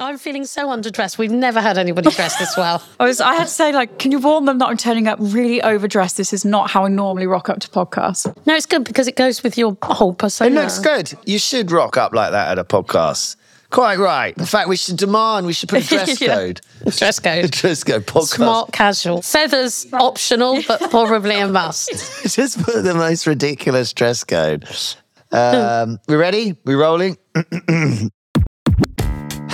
I'm feeling so underdressed. We've never had anybody dressed this well. I was I had to say, like, can you warn them that I'm turning up really overdressed? This is not how I normally rock up to podcasts. No, it's good because it goes with your whole persona. It looks good. You should rock up like that at a podcast. Quite right. In fact, we should demand, we should put a dress Yeah. code. Dress code. dress code podcast. Smart casual. Feathers optional, but probably a must. Just put the most ridiculous dress code. Um, we ready? We rolling?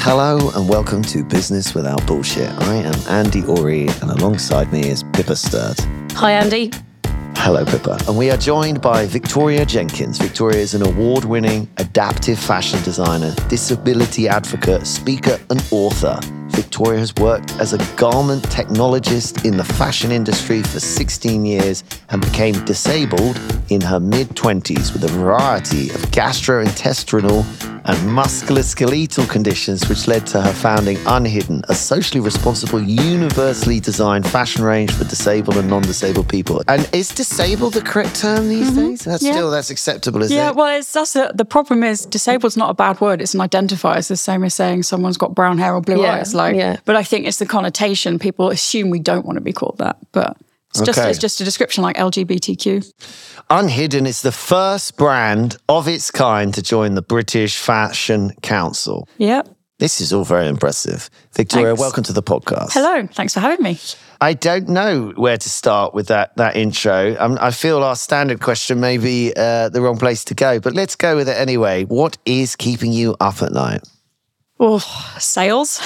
Hello and welcome to Business Without Bullshit. I am Andy Ori and alongside me is Pippa Sturt. Hi, Andy. Hello, Pippa. And we are joined by Victoria Jenkins. Victoria is an award winning adaptive fashion designer, disability advocate, speaker, and author. Victoria has worked as a garment technologist in the fashion industry for 16 years and became disabled in her mid 20s with a variety of gastrointestinal and musculoskeletal conditions, which led to her founding Unhidden, a socially responsible, universally designed fashion range for disabled and non-disabled people. And is disabled the correct term these mm-hmm. days? That's Yeah. still that's acceptable, is Yeah, it? Yeah, well, it's that's the, the problem is disabled's not a bad word. It's an identifier. It's the same as saying someone's got brown hair or blue Yeah, eyes. Like, yeah. but I think it's the connotation. People assume we don't want to be called that, but it's just Okay. it's just a description like LGBTQ. Unhidden is the first brand of its kind to join the British Fashion Council. Yep. This is all very impressive. Victoria, Thanks. welcome to the podcast. Hello. Thanks for having me. I don't know where to start with that that intro. Um, I feel our standard question may be uh, the wrong place to go, but let's go with it anyway. What is keeping you up at night? Oh, sales,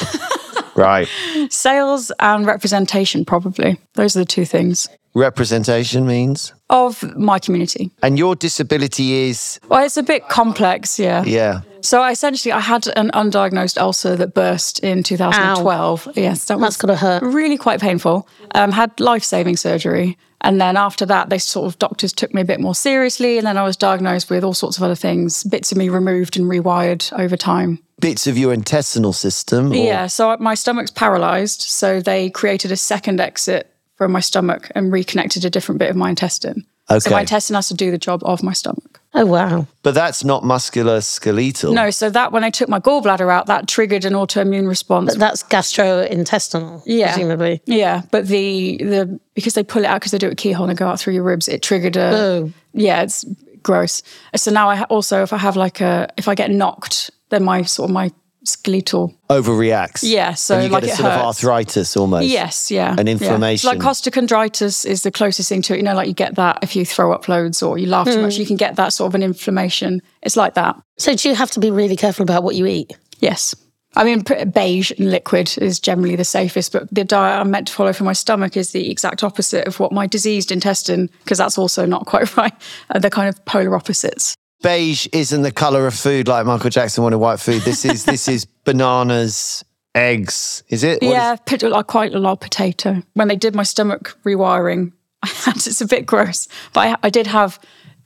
Right. sales, and representation. Probably those are the two things Representation means, of my community. and your disability is Well, it's a bit complex. Yeah. yeah. So I essentially, I had an undiagnosed ulcer that burst in 2012. Yes, that That's was gotta hurt. really quite painful. Um, had life saving surgery. And then after that, they sort of doctors took me a bit more seriously. And then I was diagnosed with all sorts of other things, bits of me removed and rewired over time. Bits of your intestinal system. or- Yeah. So my stomach's paralyzed. So they created a second exit from my stomach and reconnected a different bit of my intestine. So my intestine has to do the job of my stomach. Oh, wow. But that's not musculoskeletal. No, so that when I took my gallbladder out, that triggered an autoimmune response. But That's gastrointestinal, Yeah. presumably. Yeah, but the the because they pull it out because they do it keyhole and go out through your ribs, it triggered a. Oh. Yeah, it's gross. So now I also if I have like a if I get knocked, then my sort of my skeletal. Overreacts. Yeah, so and you like get a it sort of arthritis almost. Yes, yeah, An yeah. inflammation. So like costochondritis is the closest thing to it. You know, like you get that if you throw up loads or you laugh too much, hmm. you can get that sort of an inflammation. It's like that. So, do you have to be really careful about what you eat? Yes. I mean, beige and liquid is generally the safest, but the diet I'm meant to follow for my stomach is the exact opposite of what my diseased intestine, because that's also not quite right. They're kind of polar opposites. Beige isn't the color of food like Michael Jackson wanted white food. This is this is bananas, eggs. Is it? What is- yeah, pit- like quite a lot of potato. When they did my stomach rewiring, I it's a bit gross, but I, I did have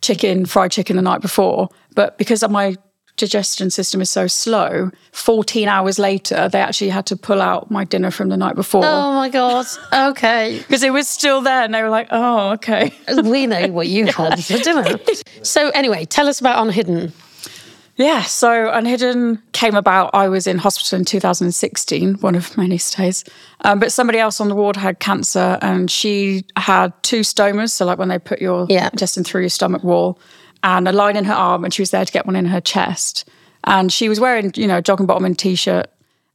chicken, fried chicken the night before. But because of my digestion system is so slow, 14 hours later, they actually had to pull out my dinner from the night before. Oh, my God. Okay. because it was still there and they were like oh okay we know what you had for dinner. So, anyway, tell us about Unhidden. yeah so unhidden came about i was in hospital in 2016 one of many stays um, but somebody else on the ward had cancer and she had two stomas so like when they put your Yeah. intestine through your stomach wall and a line in her arm and she was there to get one in her chest and she was wearing you know jogging bottom and t-shirt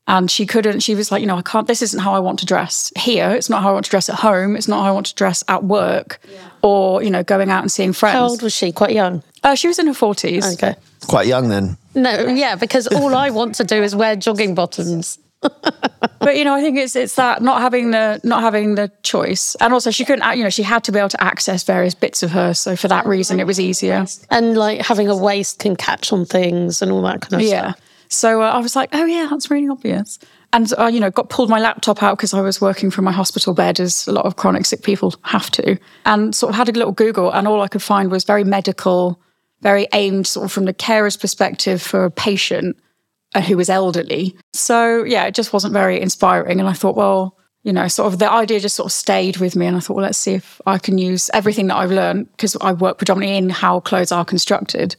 and she couldn't she was like you know i can't this isn't how i want to dress here it's not how i want to dress at home it's not how i want to dress at work or you know going out and seeing friends How old was she? Quite young. uh, she was in her 40s Okay. Quite young then. No, yeah, because all I want to do is wear jogging bottoms. But you know i think it's it's that not having the not having the choice. And also she couldn't you know she had to be able to access various bits of her so for that reason it was easier. And like having a waist can catch on things and all that kind of yeah. stuff. so uh, i was like oh yeah that's really obvious. And uh, you know got pulled my laptop out because i was working from my hospital bed as a lot of chronic sick people have to and sort of had a little google and all i could find was very medical very aimed sort of from the carer's perspective for a patient Uh, who was elderly. So yeah, it just wasn't very inspiring. And I thought, well, you know, sort of the idea just sort of stayed with me. And I thought, well, let's see if I can use everything that I've learned because I work predominantly in how clothes are constructed.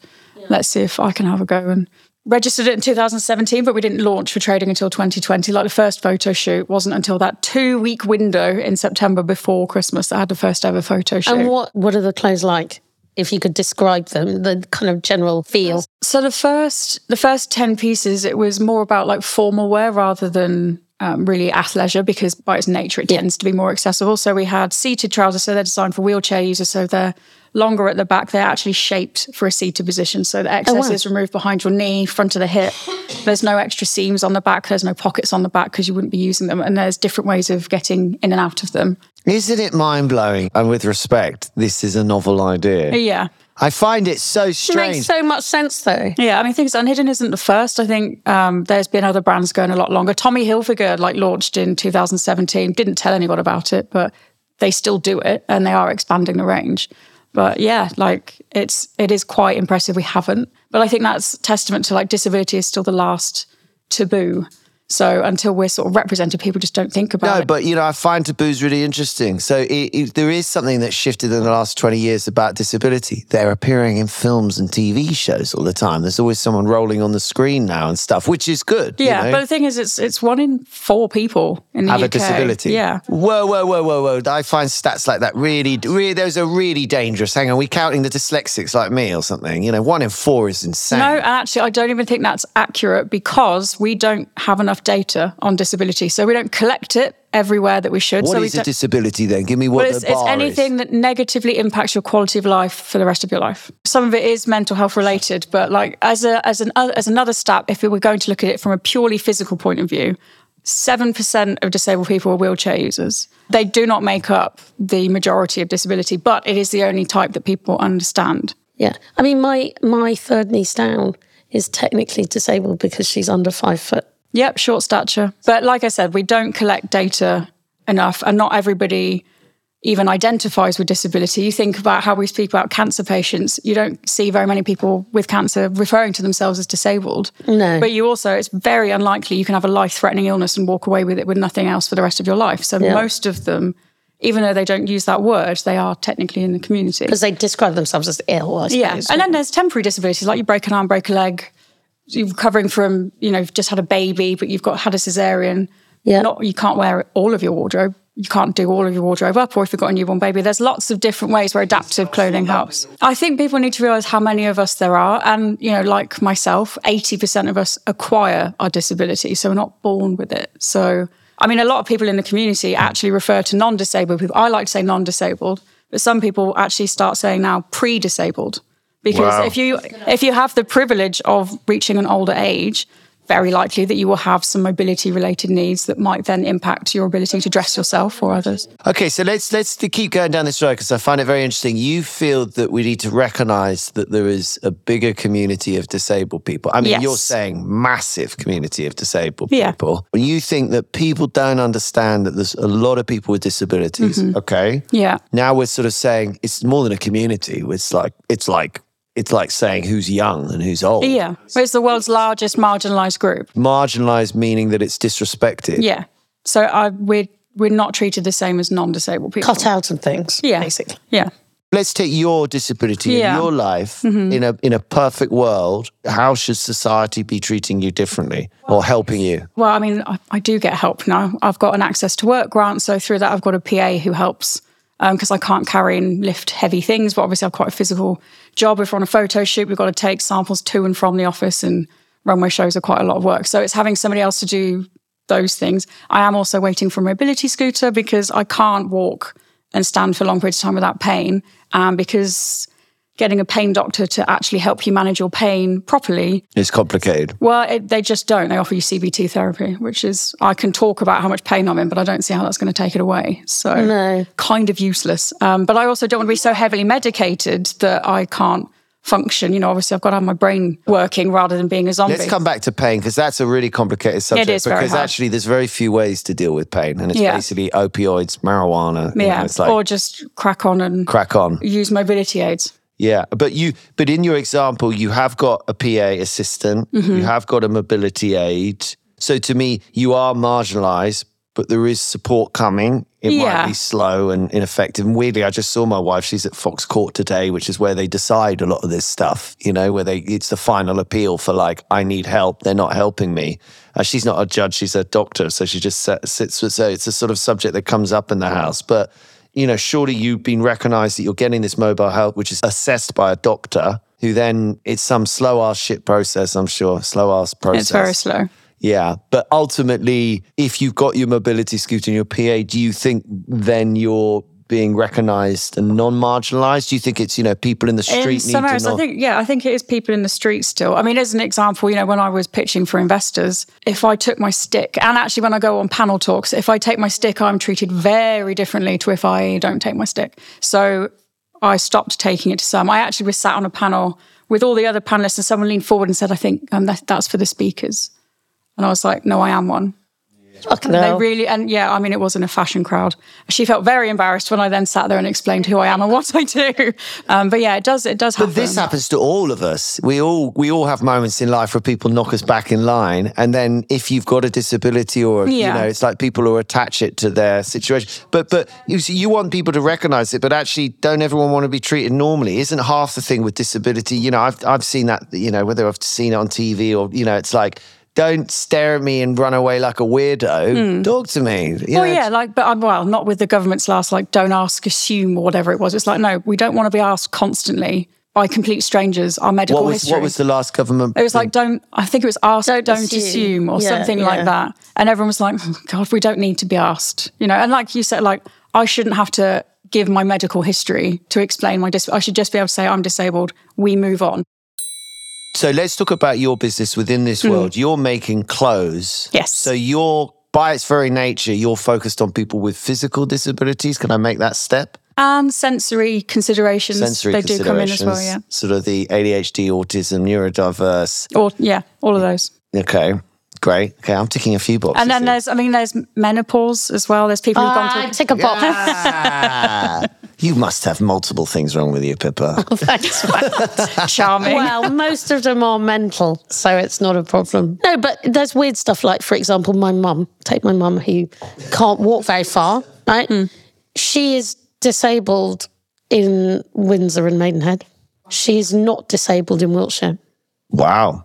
Let's see if I can have a go and registered it in 2017, but we didn't launch for trading until 2020. Like the first photo shoot wasn't until that two week window in September before Christmas that I had the first ever photo shoot. And what what are the clothes like? If you could describe them, the kind of general feel. So the first the first 10 pieces, it was more about like formal wear rather than um, really athleisure because by its nature it tends to be more accessible. So we had seated trousers, so they're designed for wheelchair users, so they're longer at the back. They're actually shaped for a seated position, so the excess wow. is removed behind your knee, front of the hip. There's no extra seams on the back. There's no pockets on the back because you wouldn't be using them, and there's different ways of getting in and out of them. Isn't it mind blowing? And with respect, this is a novel idea. Yeah. I find it so It strange. makes so much sense though. Yeah, I mean, things Unhidden isn't the first. I think um, there's been other brands going a lot longer. Tommy Hilfiger, like, launched in 2017. Didn't tell anyone about it, but they still do it, and they are expanding the range. But yeah, like it's it is quite impressive. We haven't, but I think that's testament to like disability is still the last taboo. So until we're sort of represented, people just don't think about No, it. No, but you know, I find taboos really interesting. So it, it, there is something that shifted in the last 20 years about disability. They're appearing in films and TV shows all the time. There's always someone rolling on the screen now and stuff, which is good. you yeah, know? but the thing is, it's it's one in four people in the have UK. a disability. Yeah, Whoa, whoa, whoa, whoa, whoa. I find stats like that really, really, those are really dangerous. Hang on, are we counting the dyslexics like me or something? You know, one in four is insane. No, actually, I don't even think that's accurate because we don't have enough data on disability. So we don't collect it everywhere that we should. What so is a disability then? Give me what Well, the it's, it's anything is. that negatively impacts your quality of life for the rest of your life. Some of it is mental health related, but like as a as an as another stat, if we were going to look at it from a purely physical point of view, seven percent of disabled people are wheelchair users. They do not make up the majority of disability, but it is the only type that people understand. Yeah. I mean my my third niece down is technically disabled because she's under five foot. Yep, short stature. But like I said, we don't collect data enough, and not everybody even identifies with disability. You think about how we speak about cancer patients, you don't see very many people with cancer referring to themselves as disabled. No. But you also, it's very unlikely you can have a life threatening illness and walk away with it with nothing else for the rest of your life. So most of them, even though they don't use that word, they are technically in the community. Because they describe themselves as ill, I suppose. Yeah, and then there's temporary disabilities, like you break an arm, break a leg. You're recovering from, you know, you've just had a baby, but you've got had a cesarean. Yeah. Not you can't wear all of your wardrobe. You can't do all of your wardrobe up, or if you've got a newborn baby, there's lots of different ways where adaptive clothing helps. I think people need to realize how many of us there are, and you know, like myself, eighty percent of us acquire our disability, so we're not born with it. So, I mean, a lot of people in the community actually refer to non-disabled people. I like to say non-disabled, but some people actually start saying now pre-disabled because Wow. if you if you have the privilege of reaching an older age very likely that you will have some mobility related needs that might then impact your ability to dress yourself or others Okay, so let's let's keep going down this road because I find it very interesting. You feel that we need to recognise that there is a bigger community of disabled people. I mean, Yes. you're saying massive community of disabled Yeah. people. When you think that people don't understand that there's a lot of people with disabilities. Mm-hmm. Okay, yeah now we're sort of saying it's more than a community. It's like it's like it's like saying who's young and who's old. yeah Well, it's the world's largest marginalized group Marginalised meaning that it's disrespected. yeah so I, we're we're not treated the same as non-disabled people cut out and things. yeah Basically. yeah Let's take your disability Yeah. Mm-hmm. in your life in a in a perfect world. How should society be treating you differently or helping you? Well, I mean, I, I do get help now. I've got an access to work grant, so through that, I've got a PA who helps because I can't carry and lift heavy things. But obviously, I've quite a physical job. If we're on a photo shoot, we've got to take samples to and from the office, and runway shows are quite a lot of work. So it's having somebody else to do those things. I am also waiting for a mobility scooter because I can't walk and stand for long periods of time without pain, and because getting a pain doctor to actually help you manage your pain properly It's complicated. well, it, they just don't. They offer you CBT therapy, which is I can talk about how much pain I'm in, but I don't see how that's going to take it away. So No. kind of useless. Um, but I also don't want to be so heavily medicated that I can't function. You know, obviously I've got to have my brain working rather than being a zombie. Let's come back to pain because that's a really complicated subject. is very because hard. actually, there's very few ways to deal with pain, and it's Yeah. basically opioids, marijuana. you know, it's like or just crack on and crack on. use mobility aids. Yeah, but you, but in your example, you have got a PA assistant, Mm-hmm. you have got a mobility aid. So to me, you are marginalised but there is support coming. It might be slow and ineffective. And weirdly, I just saw my wife. She's at Fox Court today, which is where they decide a lot of this stuff. You know, where they it's the final appeal for like, I need help. They're not helping me. Uh, she's not a judge. She's a doctor, so she just sits. with- So it's a sort of subject that comes up in the house, but. You know, surely you've been recognized that you're getting this mobile help, which is assessed by a doctor, who then it's some slow ass shit process. I'm sure slow ass process. It's very slow. Yeah. But ultimately, if you've got your mobility scooter and your PA, do you think then you're being recognized and non marginalized? Do you think it's, you know, people in the street in need some to areas, know? I think, yeah, I think it is people in the street still. I mean, as an example, you know, when I was pitching for investors, if I took my stick, and actually when I go on panel talks, if I take my stick, I'm treated very differently to if I don't take my stick. So I stopped taking it to some. I actually was sat on a panel with all the other panelists, and someone leaned forward and said, "I think um, that, that's for the speakers," and I was like, "No, I am one." Fucking They hell. really, and yeah, I mean, it wasn't a fashion crowd. She felt very embarrassed when I then sat there and explained who I am and what I do. Um, but yeah, it does, it does happen. But this happens to all of us. We all we all have moments in life where people knock us back in line, and then if you've got a disability or you know, it's like people who attach it to their situation. But but you see, you want people to recognise it, but actually, don't everyone want to be treated normally? Isn't half the thing with disability? You know, I've I've seen that. You know, whether I've seen it on TV or you know, it's like. Don't stare at me and run away like a weirdo. Hmm. Talk to me. You. Well, know, yeah, like, but I'm well, not with the government's last, like, don't ask, assume, or whatever it was. It's like, no, we don't want to be asked constantly by complete strangers our medical What was history. what was the last government? it was like, don't, I think it was ask, don't, Don't assume, assume. or Yeah, something yeah. like that. And everyone was like, oh, God, we don't need to be asked. You know, and like you said, like, I shouldn't have to give my medical history to explain my dis. I should just be able to say, I'm disabled. We move on. So let's talk about your business within this hmm. world. You're making clothes. Yes. So you're, by its very nature, you're focused on people with physical disabilities. Can I make that step? And sensory considerations, Sensory they do come in as well, yeah. Sort of the ADHD, autism, neurodiverse. Or, yeah, all of those. Okay, great. Okay, I'm ticking a few boxes. And then here. there's, I mean, there's menopause as well. There's people who've gone Ah, through. tick a box. Ah, you must have multiple things wrong with you, Pippa. Thanks. charming. well, most of them are mental, so it's not a problem. No, but there's weird stuff like, for example, my mum, take my mum who can't walk very far, right? Hmm. She is disabled in Windsor and Maidenhead. She's not disabled in Wiltshire wow.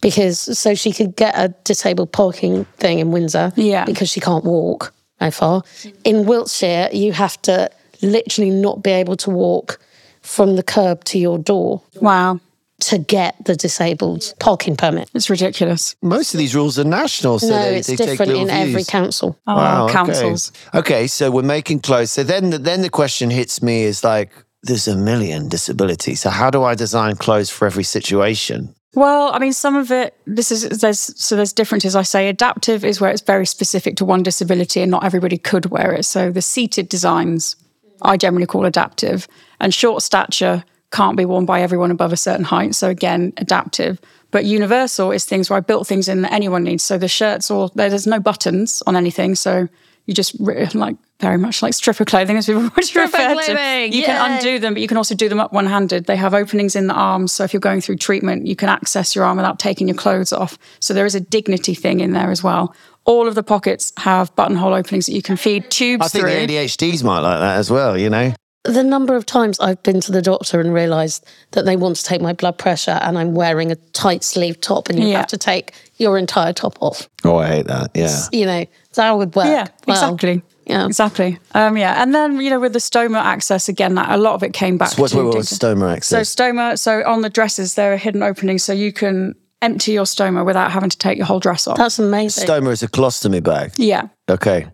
Because so she could get a disabled parking thing in Windsor Yeah. because she can't walk very far. In Wiltshire, you have to literally not be able to walk from the curb to your door wow, to get the disabled parking permit. it's ridiculous. Most of these rules are national, so no, they, it's they take different little in every council. Oh, Wow, okay. councils. Okay. so we're making clothes. So then, then the question hits me is like, there's a million disabilities. So how do I design clothes for every situation? Well, I mean, some of it. This is there's so there's differences. I say adaptive is where it's very specific to one disability, and not everybody could wear it. So the seated designs, I generally call adaptive, and short stature can't be worn by everyone above a certain height. So again, adaptive. But universal is things where I built things in that anyone needs. So the shirts or there's no buttons on anything. So you just like very much like stripper clothing, as people would refer to. clothing, You can undo them, but you can also do them up one handed. They have openings in the arms. So if you're going through treatment, you can access your arm without taking your clothes off. So there is a dignity thing in there as well. All of the pockets have buttonhole openings that you can feed tubes I think through. the ADHDs might like that as well, you know? The number of times I've been to the doctor and realised that they want to take my blood pressure and I'm wearing a tight sleeve top and you Yeah. have to take your entire top off. Oh, I hate that. Yeah. You know, that would work. Yeah, well. exactly. Yeah. Exactly. Um, yeah. And then, you know, with the stoma access, again, that a lot of it came back What's to what was data. stoma So access? stoma, so on the dresses, there are hidden openings so you can empty your stoma without having to take your whole dress off. That's amazing. stoma is a colostomy bag. yeah. Okay.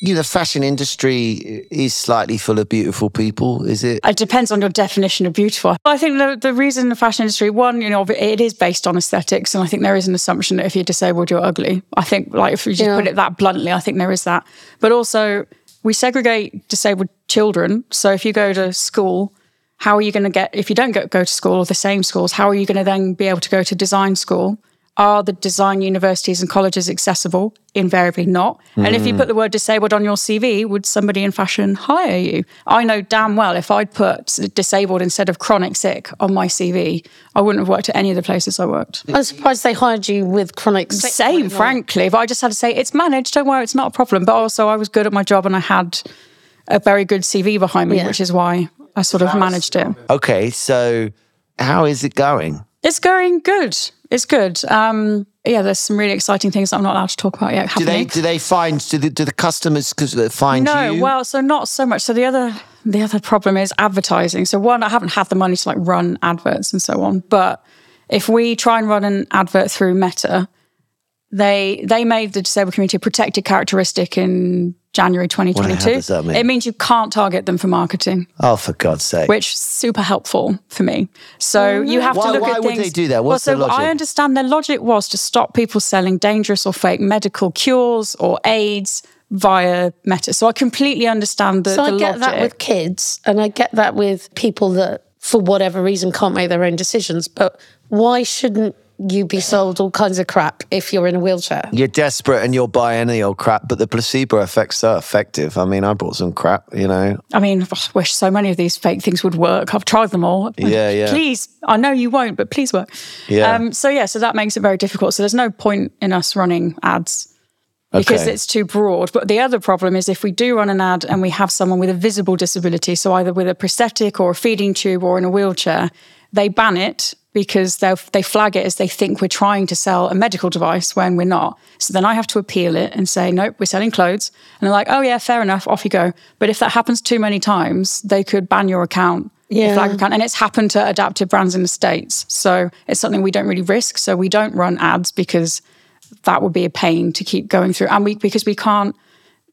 You know, the fashion industry is slightly full of beautiful people, is it? It depends on your definition of beautiful. I think the, the reason the fashion industry, one, you know, it is based on aesthetics. And I think there is an assumption that if you're disabled, you're ugly. I think, like, if you just Yeah. put it that bluntly, I think there is that. But also, we segregate disabled children. So if you go to school, how are you going to get, if you don't go, go to school or the same schools, how are you going to then be able to go to design school? Are the design universities and colleges accessible? Invariably not. And if you hmm. put the word disabled on your CV, would somebody in fashion hire you? I know damn well if I'd put disabled instead of chronic sick on my CV, I wouldn't have worked at any of the places I worked. I'm surprised they hired you with chronic sick. Same, frankly. But I just had to say, it's managed, don't worry, it's not a problem. But also, I was good at my job and I had a very good CV behind me, Yeah. which is why I sort of managed it. Okay, so how is it going? It's going good. It's good. Um, yeah, there's some really exciting things that I'm not allowed to talk about yet. Do they do they find do the, do the customers 'cause they find No, you? well, so not so much. So the other the other problem is advertising. So one, I haven't had the money to like run adverts and so on. But if we try and run an advert through Meta, they they made the disabled community a protected characteristic in January 2022. does that mean? It means you can't target them for marketing, oh, for God's sake! which is super helpful for me. So you have Why- to look why at would things. they do that? well, What's so the logic? I understand their logic was to stop people selling dangerous or fake medical cures or aids via Meta. So I completely understand the, So I the get logic. that with kids, and I get that with people that, for whatever reason, can't make their own decisions. But why shouldn't you be sold all kinds of crap if you're in a wheelchair? You're desperate and you'll buy any old crap, but the placebo effect's so effective. I mean, I bought some crap, you know. I mean, I wish so many of these fake things would work. I've tried them all. Yeah, yeah. Please, I know you won't, but please work. Yeah. Um, so yeah, so that makes it very difficult. So there's no point in us running ads because Okay. it's too broad. But the other problem is if we do run an ad and we have someone with a visible disability, so either with a prosthetic or a feeding tube or in a wheelchair, they ban it because they they flag it as they think we're trying to sell a medical device when we're not. So then I have to appeal it and say, nope, we're selling clothes. And they're like, oh yeah, fair enough, off you go. But if that happens too many times, they could ban your account. your Yeah. flag account. And it's happened to adaptive brands in the States. So it's something we don't really risk. So we don't run ads because that would be a pain to keep going through. And we because we can't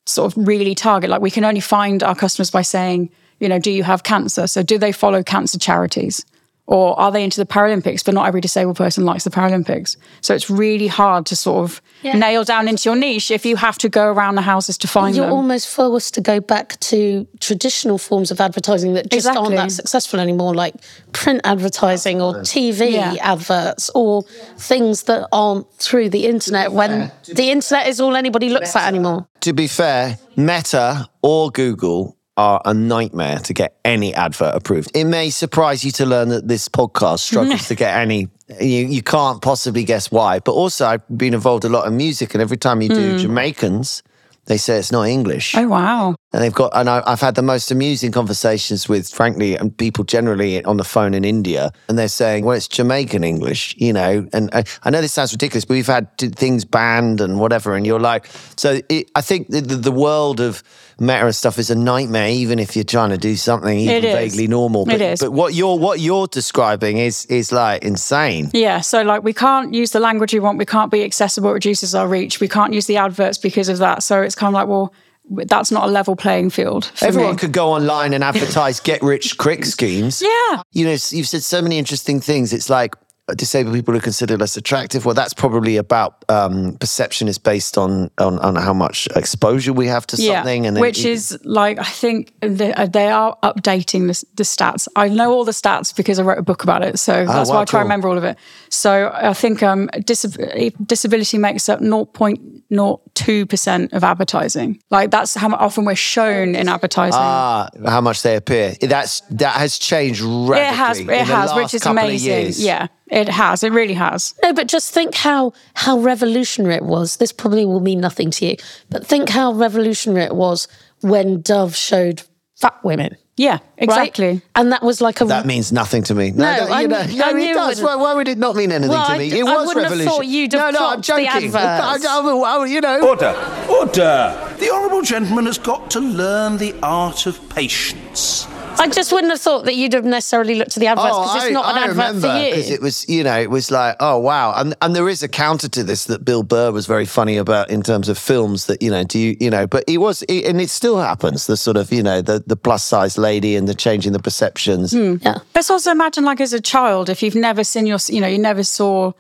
sort of really target, like we can only find our customers by saying, you know, do you have cancer? So do they follow cancer charities? Or are they into the Paralympics? But not every disabled person likes the Paralympics. So it's really hard to sort of nail down into your niche if you have to go around the houses to find You're them. almost forced to go back to traditional forms of advertising that just aren't that successful anymore, like print advertising or TV Yeah. adverts or things that aren't through the internet when the internet is all anybody looks at anymore. To be fair, Meta or Google are a nightmare to get any advert approved. It may surprise you to learn that this podcast struggles to get any. You, you can't possibly guess why. But also, I've been involved a lot in music, and every time you do hmm. Jamaicans, they say it's not English. oh, wow. And they've got, and I, I've had the most amusing conversations with, frankly, and people generally on the phone in India, and they're saying, well, it's Jamaican English, you know. And I, I know this sounds ridiculous, but we've had things banned and whatever, and you're like, so it, I think the, the, the world of meta and stuff is a nightmare, even if you're trying to do something even vaguely normal. But, It is. But what you're what you're describing is is like insane. Yeah, so like we can't use the language we want, we can't be accessible, it reduces our reach, we can't use the adverts because of that. So it's kind of like, well, that's not a level playing field. Everyone me. could go online and advertise get rich quick schemes. Yeah. you know, you've said so many interesting things. It's like disabled people are considered less attractive. Well, that's probably about um, perception is based on, on on how much exposure we have to Yeah, something, and then which is like I think they, uh, they are updating the, the stats. I know all the stats because I wrote a book about it, so that's Oh, wow, why I try cool. to remember all of it. So I think um, dis- disability makes up 0.02 percent of advertising. Like that's how often we're shown in advertising. ah how much they appear. That's that has changed radically. it has, it in the has, last which is amazing. Yeah, it has. It really has. No, but just think how how revolutionary it was. This probably will mean nothing to you, but think how revolutionary it was when Dove showed fat women. Yeah, right? exactly. And that was like a That means nothing to me. No, No, no, I you know, kn- no, knew it it does. Why, wouldn't. why would it not mean anything Well, to me? It I was wouldn't have revolution. thought you'd no, have no, I'm clocked the joking. I, I, I, you know, Order! Order! The Honourable Gentleman has got to learn the art of patience. I just wouldn't have thought that you'd have necessarily looked to the adverts oh, because it's not an advert Oh, remember for you. because it was, you know, it was like, oh wow, and and there is a counter to this that Bill Burr was very funny about in terms of films that you know, do you, you know, but he was, he, and it still happens. The sort of, you know, the the plus size lady and the changing the perceptions. Hmm. yeah. Let's also imagine, like, as a child, if you've never seen your, you know, you never saw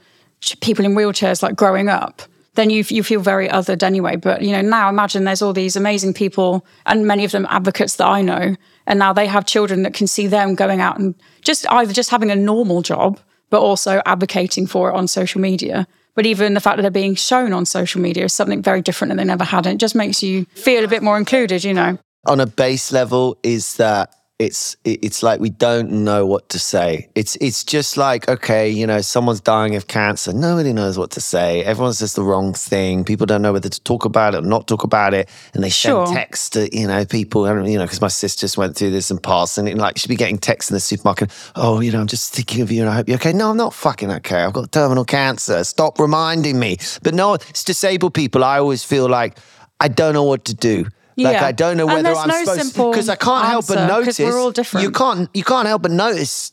people in wheelchairs like growing up, then you you feel very othered anyway. But you know, now imagine there's all these amazing people, and many of them advocates that I know, and now they have children that can see them going out and just either just having a normal job, but also advocating for it on social media. But even the fact that they're being shown on social media is something very different that they never had. And it just makes you feel a bit more included, you know. On a base level, is that it's it's like we don't know what to say. It's it's just like okay, you know, someone's dying of cancer. Nobody knows what to say. Everyone says the wrong thing. People don't know whether to talk about it or not talk about it, and they send Sure. text to you know people. You know, because my sister just went through this and passed, and it, like she'd be getting texts in the supermarket. Oh, you know, I'm just thinking of you, and I hope you're okay. No, I'm not fucking okay. I've got terminal cancer. Stop reminding me. But no, it's disabled people. I always feel like I don't know what to do. Like Yeah. I don't know whether I'm no supposed because I can't help but notice we're all different. You can't you can't help but notice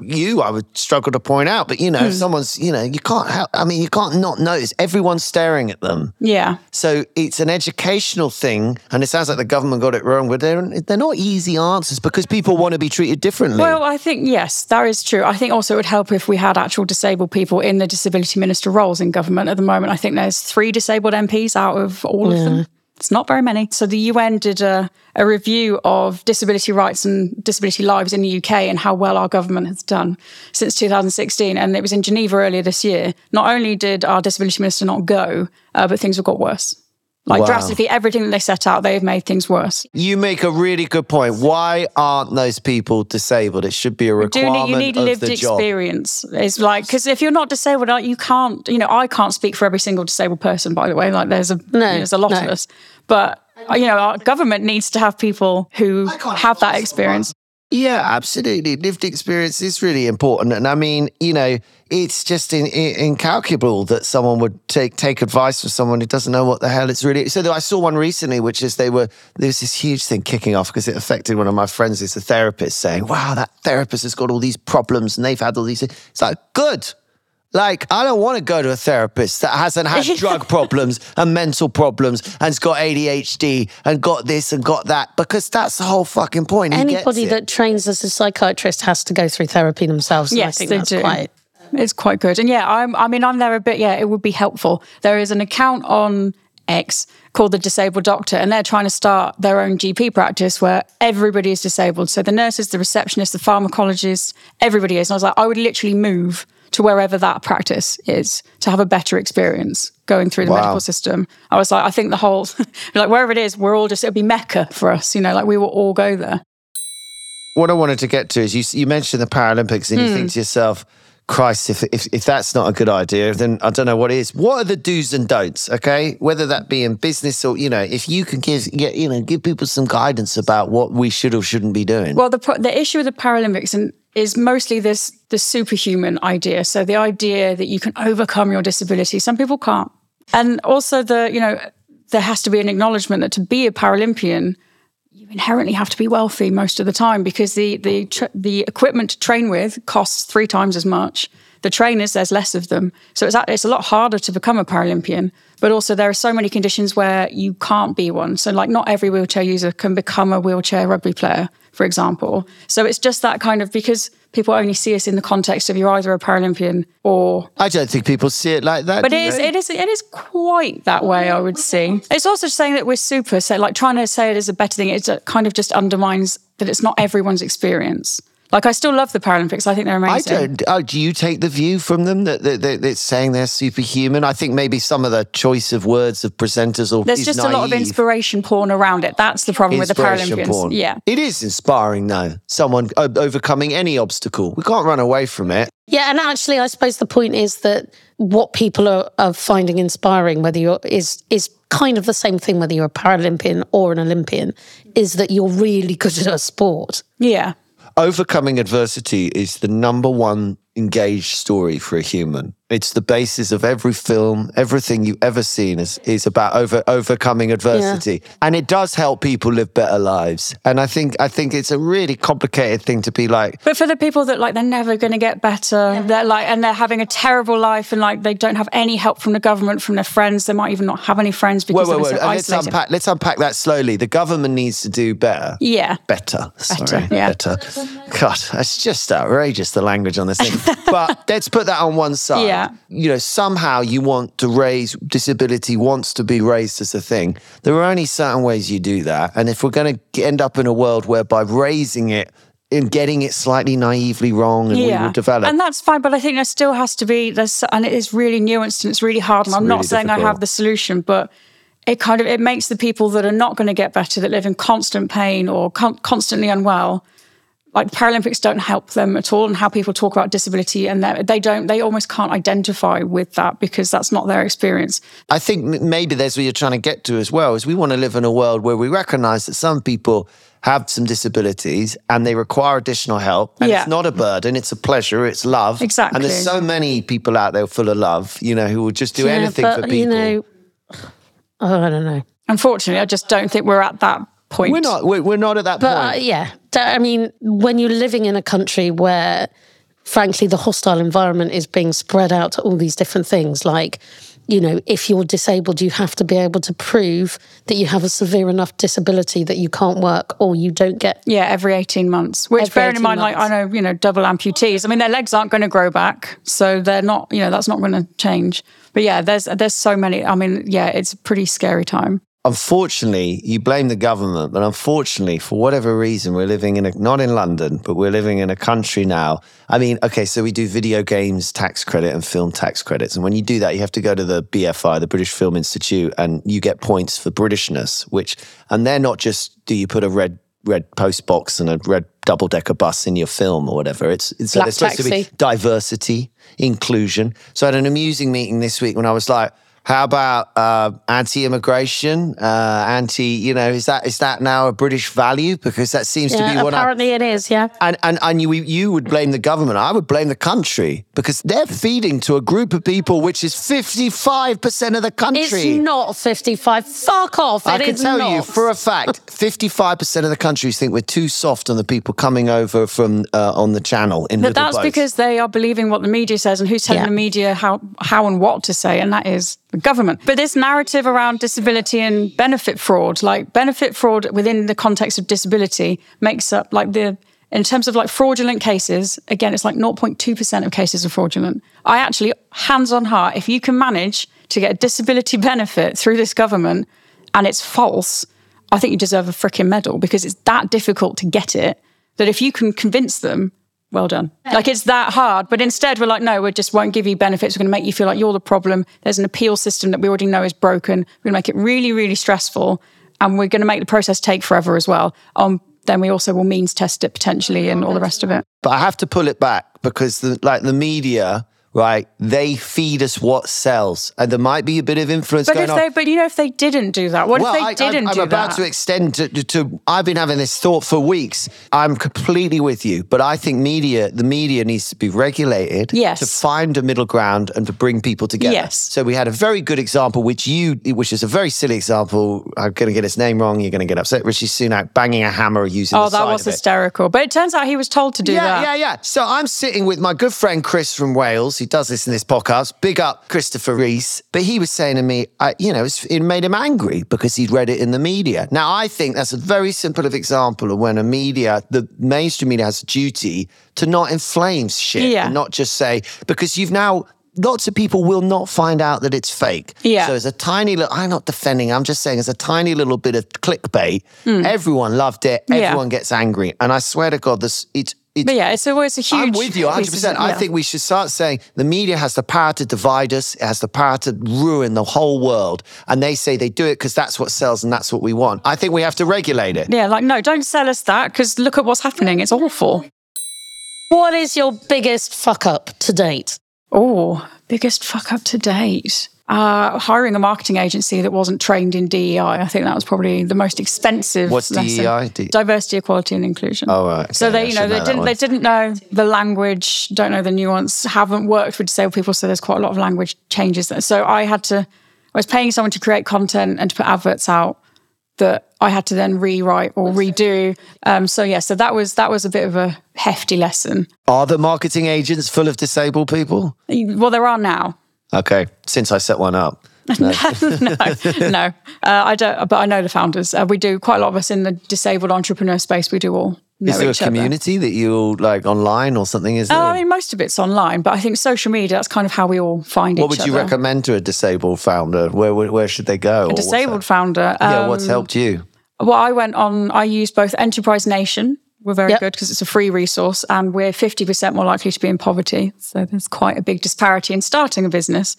you. I would struggle to point out, but you know, Hmm. if someone's you know you can't help. I mean, you can't not notice. Everyone's staring at them. Yeah. So it's an educational thing, and it sounds like the government got it wrong. But they're they're not easy answers because people want to be treated differently. Well, I think, yes, that is true. I think also it would help if we had actual disabled people in the disability minister roles in government at the moment. I think there's three disabled MPs out of all of them. It's not very many. So the UN did a, a review of disability rights and disability lives in the UK and how well our government has done since 2016. And it was in Geneva earlier this year. Not only did our disability minister not go, uh, but things have got worse. Like Wow. drastically, everything that they set out, they've made things worse. you make a really good point. Why aren't those people disabled? It should be a do requirement need, you need of lived the job. experience. It's like because if you're not disabled, you can't. You know, I can't speak for every single disabled person. By the way, like there's a No, there's a lot no. of us, but uh, you know, our government needs to have people who have that experience. Yeah, absolutely. Lived experience is really important, and I mean, you know, it's just in, in, incalculable that someone would take take advice from someone who doesn't know what the hell it's really. So I saw one recently, which is they were there was this huge thing kicking off because it affected one of my friends, who's a therapist, saying, "Wow, that therapist has got all these problems, and they've had all these." things." It's like good. Like, I don't want to go to a therapist that hasn't had drug problems and mental problems and has got ADHD and got this and got that because that's the whole fucking point. He gets Anybody it. that trains as a psychiatrist has to go through therapy themselves. and I Yes, think they that's do. quite. It's quite good, and yeah, I'm. I mean, I'm there a bit. Yeah, it would be helpful. There is an account on X called the Disabled Doctor, and they're trying to start their own GP practice where everybody is disabled. So the nurses, the receptionists, the pharmacologists, everybody is. And I was like, I would literally move to wherever that practice is to have a better experience going through the Wow. medical system. I was like, I think the whole, like wherever it is, we're all just, it'll be Mecca for us, you know, like we will all go there. what I wanted to get to is you, you mentioned the Paralympics and you Hmm. think to yourself, Christ, if, if, if that's not a good idea, then I don't know what is. What are the do's and don'ts? Okay, whether that be in business or you know, if you can give get, you know give people some guidance about what we should or shouldn't be doing. Well, the the issue with the Paralympics and is mostly this the superhuman idea. So the idea that you can overcome your disability. Some people can't, and also the you know there has to be an acknowledgement that to be a Paralympian, you inherently have to be wealthy most of the time because the the tr- the equipment to train with costs three times as much. The trainers, there's less of them, so it's it's a lot harder to become a Paralympian. But also, there are so many conditions where you can't be one. So, like, not every wheelchair user can become a wheelchair rugby player, for example. So it's just that kind of because people only see us in the context of you're either a Paralympian or I don't think people see it like that. but it is, it is it is quite that way. I would say it's also saying that we're super. So, like trying to say it is a better thing, it kind of just undermines that it's not everyone's experience. Like, I still love the Paralympics. I think they're amazing. I don't. Oh, do you take the view from them that, that, that it's saying they're superhuman? I think maybe some of the choice of words of presenters or There's is just a lot of inspiration porn around it. That's the problem with the Inspiration Paralympians. porn. Yeah. It is inspiring, though. Someone o- overcoming any obstacle. We can't run away from it. Yeah, and actually, I suppose the point is that what people are, are finding inspiring, whether you're is is kind of the same thing, whether you're a Paralympian or an Olympian, is that you're really good at a sport. Yeah. Overcoming adversity is the number one engaged story for a human. It's the basis of every film, everything you've ever seen is, is about over overcoming adversity. And it does help people live better lives. And I think I think it's a really complicated thing to be like, But for the people that like they're never going to get better, they're like, and they're having a terrible life, and like they don't have any help from the government, from their friends. They might even not have any friends because whoa, whoa, they're whoa. so let's unpack let's unpack that slowly. The government needs to do better. Yeah. better. Sorry, yeah. better. God, that's just outrageous, the language on this thing. But let's put that on one side. Yeah. You know, somehow you want to raise disability wants to be raised as a thing. There are only certain ways you do that. And if we're going to end up in a world whereby raising it in getting it slightly naively wrong and we will develop. And that's fine, but I think there still has to be there's and it is really nuanced and it's really hard. And I'm really not saying I have the solution, but it kind of it makes the people that are not going to get better, that live in constant pain or con- constantly unwell, like the Paralympics don't help them at all. And how people talk about disability and they they don't, they almost can't identify with that because that's not their experience. I think maybe that's what you're trying to get to as well. Is we want to live in a world where we recognise that some people have some disabilities and they require additional help, and Yeah. it's not a burden; it's a pleasure, it's love. Exactly. And there's so many people out there full of love, you know, who will just do Yeah, anything but, for people. You know, oh, I don't know. Unfortunately, I just don't think we're at that point. we're not. We're, we're not at that But uh, point. yeah, d- I mean, when you're living in a country where, frankly, the hostile environment is being spread out to all these different things, like, you know, if you're disabled, you have to be able to prove that you have a severe enough disability that you can't work or you don't get. Yeah, every 18 months. Which, bearing in 18 mind, like, I know, you know, double amputees. I mean, their legs aren't going to grow back. So they're not, you know, that's not going to change. But yeah, there's there's so many. I mean, yeah, it's a pretty scary time. Unfortunately, you blame the government, but unfortunately, for whatever reason, we're living in a not in London, but we're living in a country now. I mean, okay, so we do video games tax credit and film tax credits, and when you do that, you have to go to the BFI, the British Film Institute, and you get points for Britishness, which and they're not just do you put a red red post box and a red double decker bus in your film or whatever. It's, it's so there's supposed to be diversity, inclusion. So I had an amusing meeting this week when I was like, how about uh, anti-immigration, uh, anti? You know, is that is that now a British value? Because that seems to be Yeah, what I, apparently it is, yeah. and and and you you would blame the government. I would blame the country because they're feeding to a group of people which is fifty five percent of the country. It's not 55. Fuck off. I can is tell you for a fact, 55% of the countries think we're too soft on the people coming over from uh, on the channel in But that's boats. because they are believing what the media says and who's telling Yeah. the media how, how and what to say, and that is government. But this narrative around disability and benefit fraud, like benefit fraud within the context of disability, makes up like the in terms of like fraudulent cases, again, it's like 0.2% of cases are fraudulent. I actually, hands on heart, if you can manage to get a disability benefit through this government and it's false, I think you deserve a freaking medal because it's that difficult to get it that if you can convince them, well done. Like it's that hard. But instead, we're like, no, we just won't give you benefits. We're going to make you feel like you're the problem. There's an appeal system that we already know is broken. We're going to make it really, really stressful. And we're going to make the process take forever as well. Um, then we also will means test it potentially and all the rest of it. But I have to pull it back because the, like the media, right? They feed us what sells, and there might be a bit of influence But going if on. they, but you know, if they didn't do that, what well, if they I, didn't I, I'm do about that? to extend to, to. I've been having this thought for weeks. I'm completely with you, but I think media, the media needs to be regulated Yes. to find a middle ground and to bring people together. Yes. So we had a very good example, which you, which is a very silly example. I'm going to get his name wrong. You're going to get upset. Rishi Sunak banging a hammer using. oh, the that side was of it. hysterical. But it turns out he was told to do yeah, that. Yeah, yeah, So I'm sitting with my good friend Chris from Wales. He does this in this podcast. Big up Christopher Reese. But he was saying to me, I, you know, it's- it made him angry because he'd read it in the media. Now, I think that's a very simple of example of when a media, the mainstream media has a duty to not inflame shit Yeah. and not just say, because you've now. Lots of people will not find out that it's fake. Yeah. So as a tiny little, I'm not defending. I'm just saying, as a tiny little bit of clickbait, everyone loved it. Hmm. Yeah. Everyone gets angry, and I swear to God, this it's it's But yeah, it's always a huge. I'm with you 100%. I yeah. think we should start saying the media has the power to divide us, it has the power to ruin the whole world. And they say they do it because that's what sells and that's what we want. I think we have to regulate it. Yeah, like, no, don't sell us that because look at what's happening. It's awful. What is your biggest fuck up to date? Oh, biggest fuck up to date. Uh, hiring a marketing agency that wasn't trained in DEI. I think that was probably the most expensive. What's lesson. DEI? D- Diversity, equality, and inclusion. Oh, right. So Okay, I they, you know, they know didn't, they didn't know the language, don't know the nuance, haven't worked with disabled people. So there's quite a lot of language changes. there. So I had to, I was paying someone to create content and to put adverts out that I had to then rewrite or redo. Um, so yeah, so that was that was a bit of a hefty lesson. Are the marketing agents full of disabled people? Well, there are now. Okay, since I set one up. no, no, uh, I don't. But I know the founders. Uh, we do quite a lot of us in the disabled entrepreneur space. We do all Is there a each other. community that you like online or something? Is there? Oh, I mean, most of it's online, but I think social media. That's kind of how we all find what each would you other. recommend to a disabled founder? Where where, where should they go? A disabled founder. yeah, um, what's helped you? Well, I went on. I used both Enterprise Nation, We're very Yep. good because it's a free resource and we're 50% more likely to be in poverty. So there's quite a big disparity in starting a business.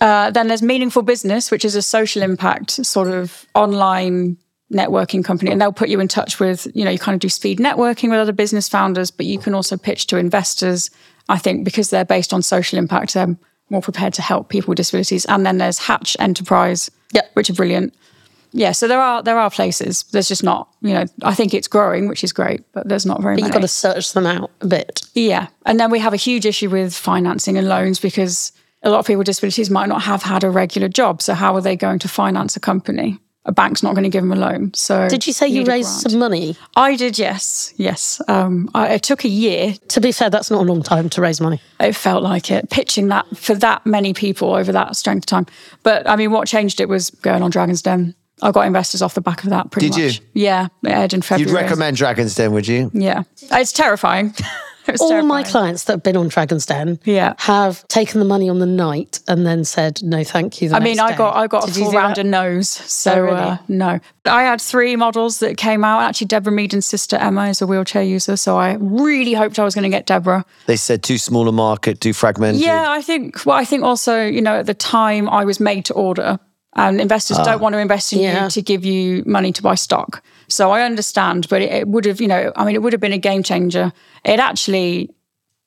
Uh, then there's Meaningful Business, which is a social impact sort of online networking company. And they'll put you in touch with, you know, you kind of do speed networking with other business founders, but you can also pitch to investors. I think because they're based on social impact, they're more prepared to help people with disabilities. And then there's Hatch Enterprise, Yep. which are brilliant. Yeah, so there are there are places. There's just not, you know, I think it's growing, which is great, but there's not very But many. you've got to search them out a bit. Yeah. And then we have a huge issue with financing and loans because a lot of people with disabilities might not have had a regular job. So how are they going to finance a company? A bank's not going to give them a loan. So Did you say you need raised some money? I did, yes, yes. Um, I, it took a year. To be fair, that's not a long time to raise money. It felt like it pitching that for that many people over that strength of time. But I mean, what changed it was going on Dragon's Den. I got investors off the back of that. Pretty Did you? much. Yeah, it aired in February. You'd recommend Dragon's Den, would you? Yeah, it's terrifying. It's All my clients that have been on Dragon's Den Yeah. have taken the money on the night and then said, no, thank you. the I mean, next I got. I got Did a you full do round that? of no's. So Oh, really? uh, no, I had three models that came out. Actually, Deborah Meaden's sister Emma is a wheelchair user, so I really hoped I was going to get Deborah. They said too small a market, too fragmented. Yeah, I think. Well, I think also, you know, at the time I was made to order, and investors don't want to invest in Yeah. you to give you money to buy stock. So I understand, but it, it would have, you know, I mean, it would have been a game changer. It actually.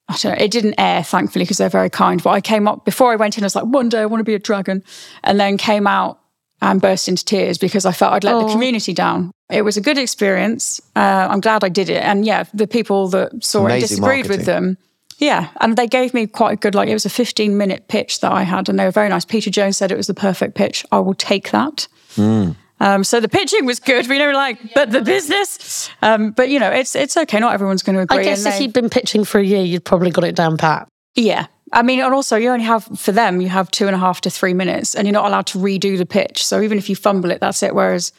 I don't know, it didn't air, thankfully, because they're very kind. But I came up before I went in, I was like, one day I want to be a dragon. And then came out and burst into tears because I felt I'd let the community down. It was a good experience. Uh, I'm glad I did it. And yeah, the people that saw it Amazing disagreed with them. Yeah, and they gave me quite a good like it was a 15 minute pitch that I had, and they were very nice. Peter Jones said it was the perfect pitch. I will take that. Um, so the pitching was good. We know, like, but the business. Um, but you know, it's it's okay. Not everyone's going to agree. I guess and if they- you'd been pitching for a year, you'd probably got it down pat. yeah. I mean, and also you only have for them, you have two and a half to three minutes, and you're not allowed to redo the pitch. So even if you fumble it, that's it. Whereas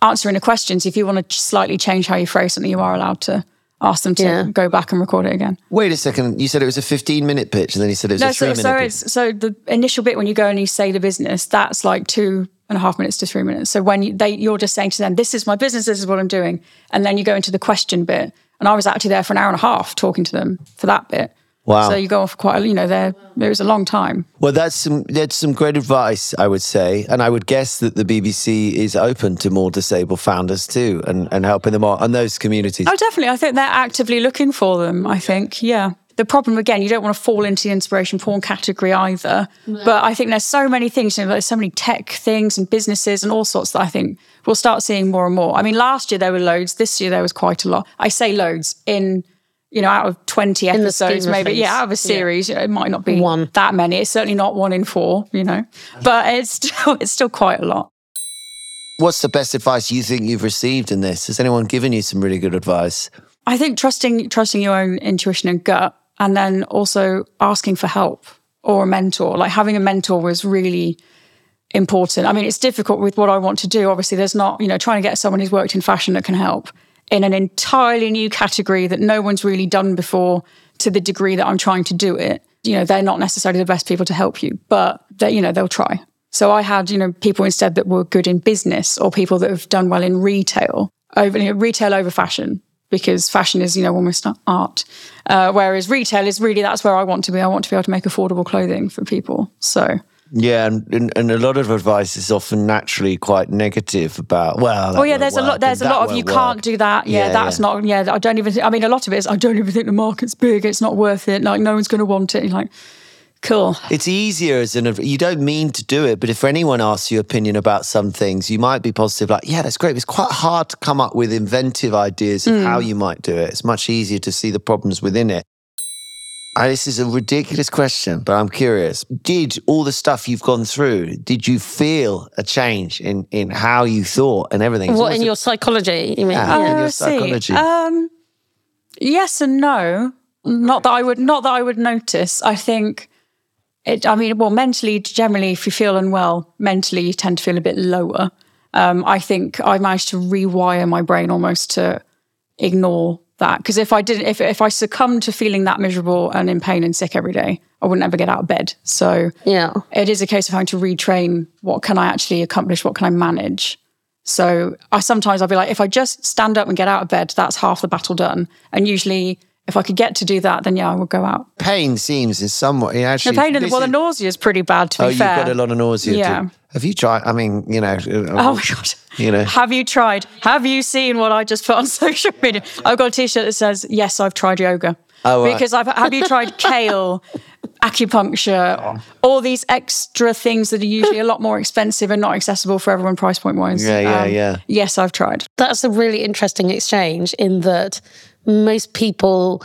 answering the questions, if you want to slightly change how you phrase something, you are allowed to ask them to Yeah. go back and record it again. Wait a second. You said it was a 15 minute pitch, and then you said it was No, a three so, minute so pitch. it's so the initial bit when you go and you say the business, that's like two and a half minutes to three minutes. So when you, they you're just saying to them, "This is my business. This is what I'm doing," and then you go into the question bit. And I was actually there for an hour and a half talking to them for that bit. Wow. So you go on for quite, a, you know, there it was a long time. Well, that's some that's some great advice, I would say, and I would guess that the BBC is open to more disabled founders too, and, and helping them out and those communities. Oh, definitely. I think they're actively looking for them. I think, yeah. The problem again, you don't want to fall into the inspiration porn category either. But I think there's so many things. You know, there's so many tech things and businesses and all sorts that I think we'll start seeing more and more. I mean, last year there were loads. This year there was quite a lot. I say loads in. You know, out of 20 episodes, maybe, things. yeah, out of a series, it might not be One. that many. It's certainly not one in four, you know, but it's still, it's still quite a lot. What's the best advice you think you've received in this? Has anyone given you some really good advice? I think trusting trusting your own intuition and gut, and then also asking for help or a mentor. Like having a mentor was really important. I mean, it's difficult with what I want to do. Obviously, there's not you know trying to get someone who's worked in fashion that can help in an entirely new category that no one's really done before to the degree that I'm trying to do it. You know, they're not necessarily the best people to help you, but they you know they'll try. So I had you know people instead that were good in business or people that have done well in retail over you know, retail over fashion because fashion is you know almost art, uh, whereas retail is really that's where I want to be. I want to be able to make affordable clothing for people. So Yeah, and, and, a lot of advice is often naturally quite negative about well. Oh yeah, there's a lot. There's a lot of you can't do that. Yeah, Yeah, that's yeah. not. Yeah, I don't even. Think, I mean, a lot of it is. I don't even think the market's big. It's not worth it. Like no one's going to want it. Like, cool. It's easier as an you don't mean to do it, but if anyone asks your opinion about some things, you might be positive, like, yeah, that's great. But it's quite hard to come up with inventive ideas of how mm. you might do it. It's much easier to see the problems within it. Uh, this is a ridiculous question, but I'm curious. Did all the stuff you've gone through, did you feel a change in, in how you thought and everything? What almost in a- your psychology? You mean? Yeah. Yeah. in your I see. psychology. Um, yes and no. Not that I would. Not that I would notice. I think. It, I mean, well, mentally, generally, if you feel unwell, mentally, you tend to feel a bit lower. Um, I think I managed to rewire my brain almost to ignore that. Because if I didn't, if if I succumbed to feeling that miserable and in pain and sick every day, I wouldn't ever get out of bed. So yeah. it is a case of having to retrain what can I actually accomplish, what can I manage. So I sometimes I'll be like, if I just stand up and get out of bed, that's half the battle done. And usually, if I could get to do that, then yeah, I would go out. Pain seems is somewhat The actually. pain and this well, the nausea is pretty bad. To be Oh, you've got a lot of nausea. Yeah. Too. Have you tried? I mean, you know. Oh my uh, god! You know. have you tried? Have you seen what I just put on social media? I've got a T-shirt that says, "Yes, I've tried yoga." Oh, right. because I've have you tried kale, acupuncture, all these extra things that are usually a lot more expensive and not accessible for everyone price point wise. Yeah, yeah, um, yeah. Yes, I've tried. That's a really interesting exchange in that most people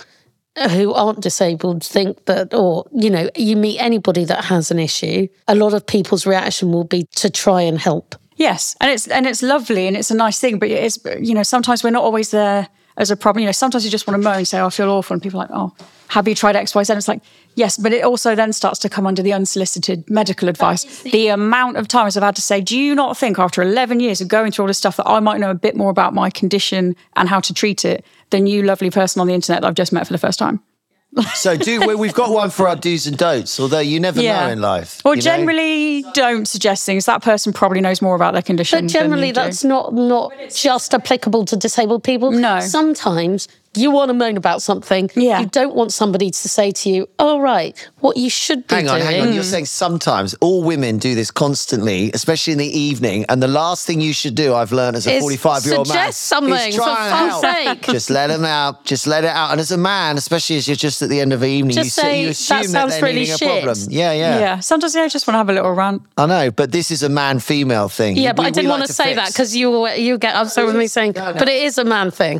who aren't disabled think that, or, you know, you meet anybody that has an issue, a lot of people's reaction will be to try and help. Yes, and it's and it's lovely and it's a nice thing, but it's you know sometimes we're not always there as a problem. You know, sometimes you just want to moan and say, oh, "I feel awful," and people are like, "Oh, have you tried X, Y, Z?" And it's like, yes, but it also then starts to come under the unsolicited medical advice. The amount of times I've had to say, "Do you not think after eleven years of going through all this stuff that I might know a bit more about my condition and how to treat it than you, lovely person on the internet that I've just met for the first time?" So do we, we've got one for our do's and don'ts. Although you never know in life. Or you know? generally don't suggest things. That person probably knows more about their condition. But than generally, you do. that's not not just applicable to disabled people. No. Sometimes you want to moan about something. Yeah. You don't want somebody to say to you, "Oh, right, what you should be Hang on, doing." hang on. You're saying sometimes all women do this constantly, especially in the evening. And the last thing you should do, I've learned as a Is 45 year old man, suggest something, is for try and fun's help. sake. Just let them out. Just let it out. And as a man, especially as you're just at the end of the evening, Just you, say, say, you "That assume that, sounds they're really needing a problem. Yeah, yeah, Yeah. Sometimes yeah, I just want to have a little rant. I know, but this is a man female thing. Yeah, but We- I we didn't like want to say that fix. because you you get upset with me saying, No, no. but it is a man thing.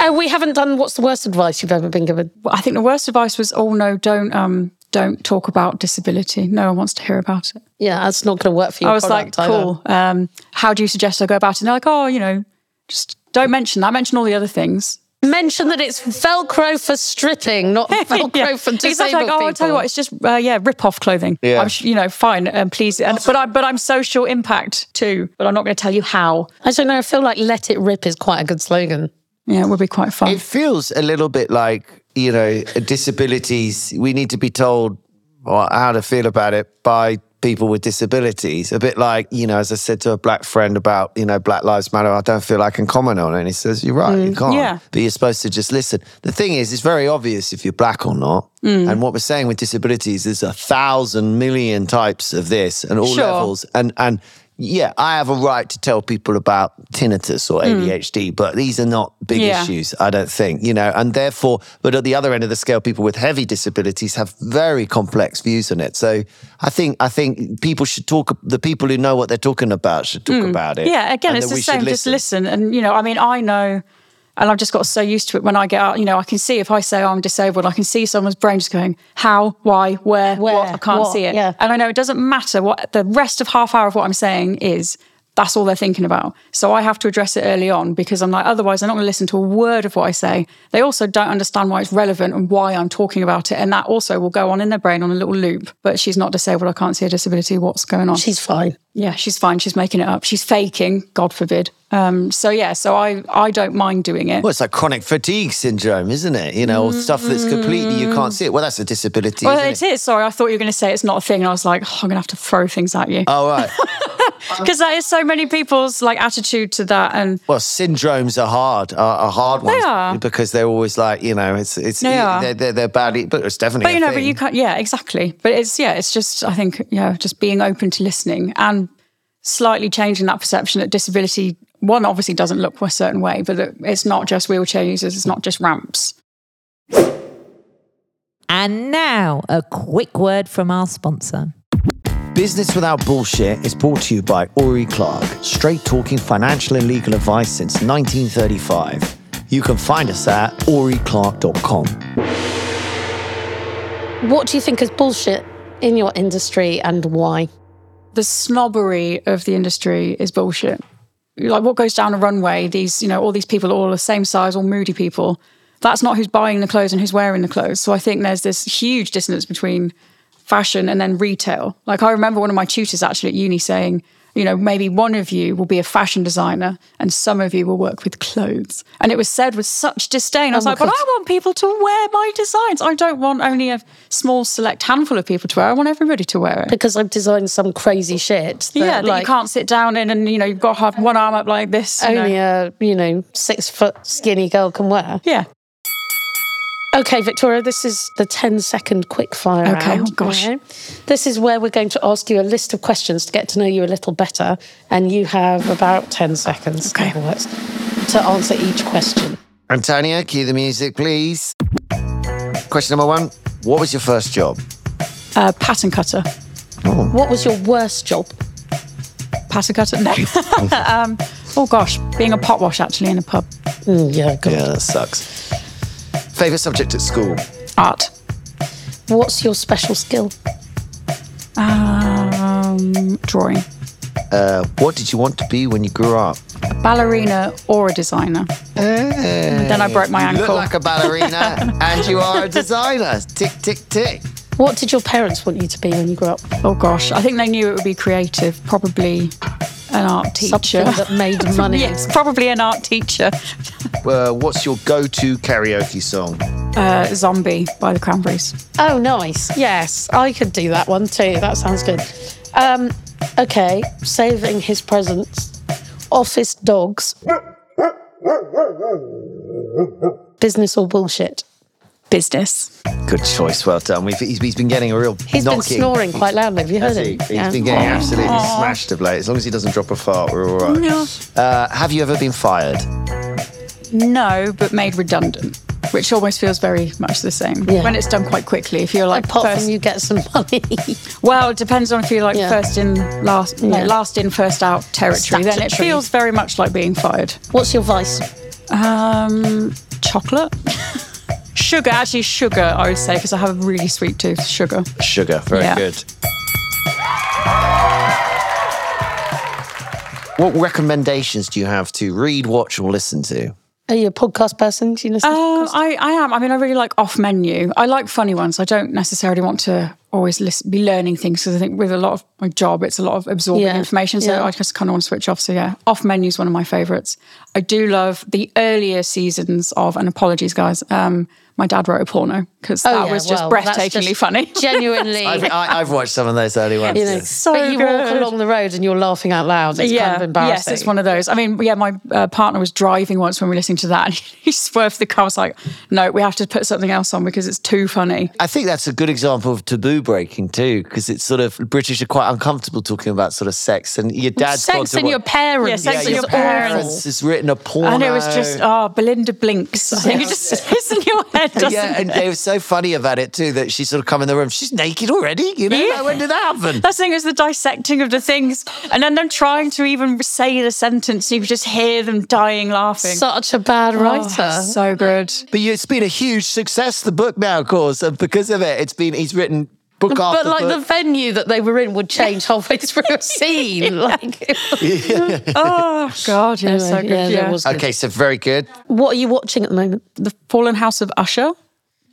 Oh, we haven't done what's the worst advice you've ever been given? Well, I think the worst advice was, oh no, don't um don't talk about disability. No one wants to hear about it. Yeah, that's not going to work for you. I was like, cool. Um, how do you suggest I go about it? And they're like, oh, you know, just don't mention that. Mention all the other things. Mention that it's Velcro for stripping, not Velcro Yeah. for disabled Exactly. Like, oh, people. I'll tell you what, it's just uh, yeah, rip off clothing. Yeah. I'm, sh- you know, fine. Um, please, and, but I but I'm social impact too. But I'm not going to tell you how. I don't know. I feel like "Let It Rip" is quite a good slogan. Yeah, it would be quite fun. It feels a little bit like, you know, disabilities. We need to be told how to feel about it by people with disabilities. A bit like, you know, as I said to a black friend about, you know, Black Lives Matter, I don't feel I can comment on it. And he says, You're right, you mm. can't. yeah. But you're supposed to just listen. The thing is, it's very obvious if you're black or not. Mm. And what we're saying with disabilities is a thousand million types of this and all Sure. levels. And and yeah, I have a right to tell people about tinnitus or hmm. ADHD, but these are not big Yeah. issues, I don't think, you know, and therefore, but at the other end of the scale, people with heavy disabilities have very complex views on it. So I think, I think people should talk, the people who know what they're talking about should talk hmm. about it. Yeah, again, and it's the same. Just listen. And, you know, I mean, I know, and I've just got so used to it when I get out, you know, I can see if I say oh, I'm disabled, I can see someone's brain just going, how, why, where, Where, what, I can't what, see it. yeah. And I know it doesn't matter what the rest of half hour of what I'm saying is. That's all they're thinking about. So I have to address it early on because I'm like, otherwise, they're not going to listen to a word of what I say. They also don't understand why it's relevant and why I'm talking about it. And that also will go on in their brain on a little loop. But she's not disabled. I can't see a disability. What's going on? She's fine. Yeah, she's fine. She's making it up. She's faking, God forbid. Um, so yeah, so I I don't mind doing it. Well, it's like chronic fatigue syndrome, isn't it? You know, or stuff that's completely, you can't see it. Well, that's a disability. well, isn't it is. Sorry, I thought you were going to say it's not a thing, and I was like, oh, I'm going to have to throw things at you Oh, right. because that is so many people's like attitude to that. And Well, syndromes are hard, are, are hard ones They are. because they're always like you know, it's it's They are. they're, they're they're badly, but it's definitely. but you a know, thing. but you can't. Yeah, exactly. But it's yeah, it's just I think yeah, just being open to listening and slightly changing that perception that disability one obviously doesn't look a certain way, but that it's not just wheelchair users, it's not just ramps. And now, a quick word from our sponsor. Business Without Bullshit is brought to you by Ori Clark, straight talking financial and legal advice since 1935. You can find us at oriclark.com. What do you think is bullshit in your industry and why? the snobbery of the industry is bullshit. Like what goes down a runway, these, you know, all these people all the same size, all moody people. That's not who's buying the clothes and who's wearing the clothes. So I think there's this huge dissonance between fashion and then retail. Like I remember one of my tutors actually at uni saying, you know, maybe one of you will be a fashion designer and some of you will work with clothes. And it was said with such disdain. I was Oh like, but I want people to wear my designs. I don't want only a small select handful of people to wear. I want everybody to wear it. Because I've designed some crazy shit. That, yeah, that like, you can't sit down in and, you know, you've got to have one arm up like this. you know. only a, you know, six foot skinny girl can wear. Yeah. Okay, Victoria, this is the 10 second quick fire Okay, round. oh gosh. okay? This is where we're going to ask you a list of questions to get to know you a little better. And you have about 10 seconds Okay. that to answer each question. Antonio, cue the music, please. Question number one What was your first job? Uh, pattern cutter. What was your worst job? Pattern cutter? No. um, oh gosh, being a pot wash actually in a pub. Mm, yeah, God. Yeah, that sucks. Favorite subject at school? Art. What's your special skill? Um, drawing. Uh, what did you want to be when you grew up? A ballerina or a designer. Then I broke my ankle. You look like a ballerina and you are a designer. Tick, tick, tick. What did your parents want you to be when you grew up? oh gosh, I think they knew it would be creative. Probably an art teacher. That made money. yes, probably an art teacher. Uh, what's your go-to karaoke song? Uh, Zombie by the Cranberries. Oh, nice. Yes, I could do that one too. That sounds good. Um, okay, saving his presents. Office dogs. Business or bullshit? Business. Good choice. Well done. We've, he's, he's been getting a real He's been snoring quite loudly. Have you heard Has he? him? He's Yeah. been getting absolutely smashed of late. As long as he doesn't drop a fart, we're all right. No. Uh, have you ever been fired? No, but made redundant, which almost feels very much the same Yeah. when it's done quite quickly. If you're like Apart first, from you get some money. well, it depends on if you're like Yeah. first in, last, Yeah. last in, first out territory. Then it feels very much like being fired. What's your vice? Um, chocolate, sugar. Actually, sugar. I would say because I have a really sweet tooth. Sugar. Sugar. Very Yeah. good. What recommendations do you have to read, watch, or listen to? Are you a podcast person? Do you listen? to Uh, podcasts? I, I am. I mean, I really like off menu. I like funny ones. I don't necessarily want to always listen, be learning things because I think with a lot of my job, it's a lot of absorbing Yeah, information. So yeah. I just kind of want to switch off. So yeah, off menu is one of my favorites. I do love the earlier seasons of, and apologies, guys. Um, my dad wrote a porno because Oh, that yeah, was just well, breathtakingly just funny. Genuinely. I've, I, I've watched some of those early ones. you know, yeah. So but you walk along the road and you're laughing out loud. It's kind of embarrassing. Yes, it's one of those. I mean, yeah, my uh, partner was driving once when we were listening to that, and he swerved the car. I was like, "No, we have to put something else on because it's too funny." I think that's a good example of taboo breaking too, because it's sort of British are quite uncomfortable talking about sort of sex, and your dad's Sex and what- your parents. Yeah, sex yeah, and your your parents parents. has written a porno, And it was just, oh, Belinda blinks. I think it just sits in your head, doesn't yeah, and it? they were so funny about it too that she sort of come in the room. She's naked already, you know. Yeah. Like, when did that happen? That's the thing is the dissecting of the things, and then them trying to even say the sentence, you just hear them dying laughing. Such a bad Oh, writer. so good. But it's been a huge success. The book now, of course, and because of it, it's been he's written book but after like the venue that they were in would change halfway through a scene. Like, Oh God, yeah, so good. yeah, Yeah, that was good. okay, so very good. What are you watching at the moment? the Fallen House of Usher.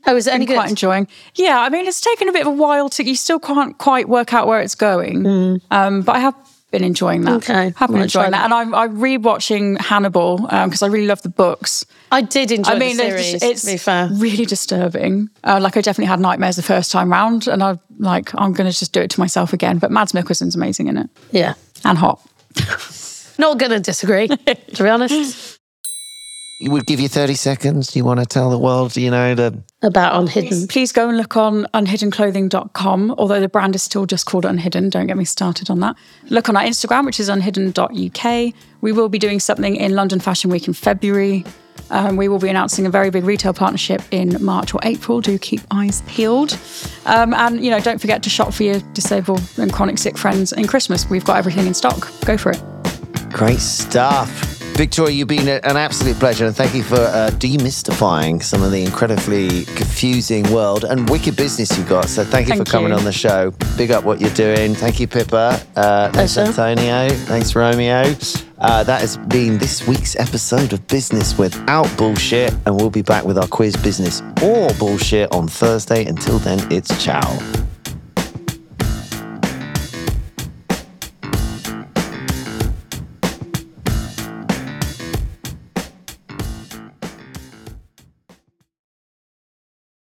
Oh, is it any been quite enjoying. Yeah, I mean, it's taken a bit of a while to. You still can't quite work out where it's going, um, but I have been enjoying that. Okay, have been enjoying that, and I'm, I'm rewatching Hannibal because I really love the books. I did enjoy I mean, the it's, series. it's to be fair, really disturbing. Uh, like I definitely had nightmares the first time round, and I'm like I'm going to just do it to myself again. But Mads Mikkelsen's amazing in it yeah. and hot. Not going to disagree. to be honest, We would give you thirty seconds. Do you want to tell the world, you know, the about Unhidden. Please go and look on unhiddenclothing.com, although the brand is still just called Unhidden. Don't get me started on that. Look on our Instagram, which is unhidden.uk. We will be doing something in London Fashion Week in February. Um, we will be announcing a very big retail partnership in March or April. Do keep eyes peeled. Um, and, you know, don't forget to shop for your disabled and chronic sick friends in Christmas. We've got everything in stock. Go for it. Great stuff. Victoria, you've been an absolute pleasure, and thank you for uh, demystifying some of the incredibly confusing world and wicked business you've got. So thank you Thank for coming you. on the show. Big up what you're doing. Thank you, Pippa. Uh, thanks. Antonio. Thanks, Romeo. Uh, that has been this week's episode of Business Without Bullshit, and we'll be back with our quiz Business or Bullshit on Thursday. Until then, it's ciao.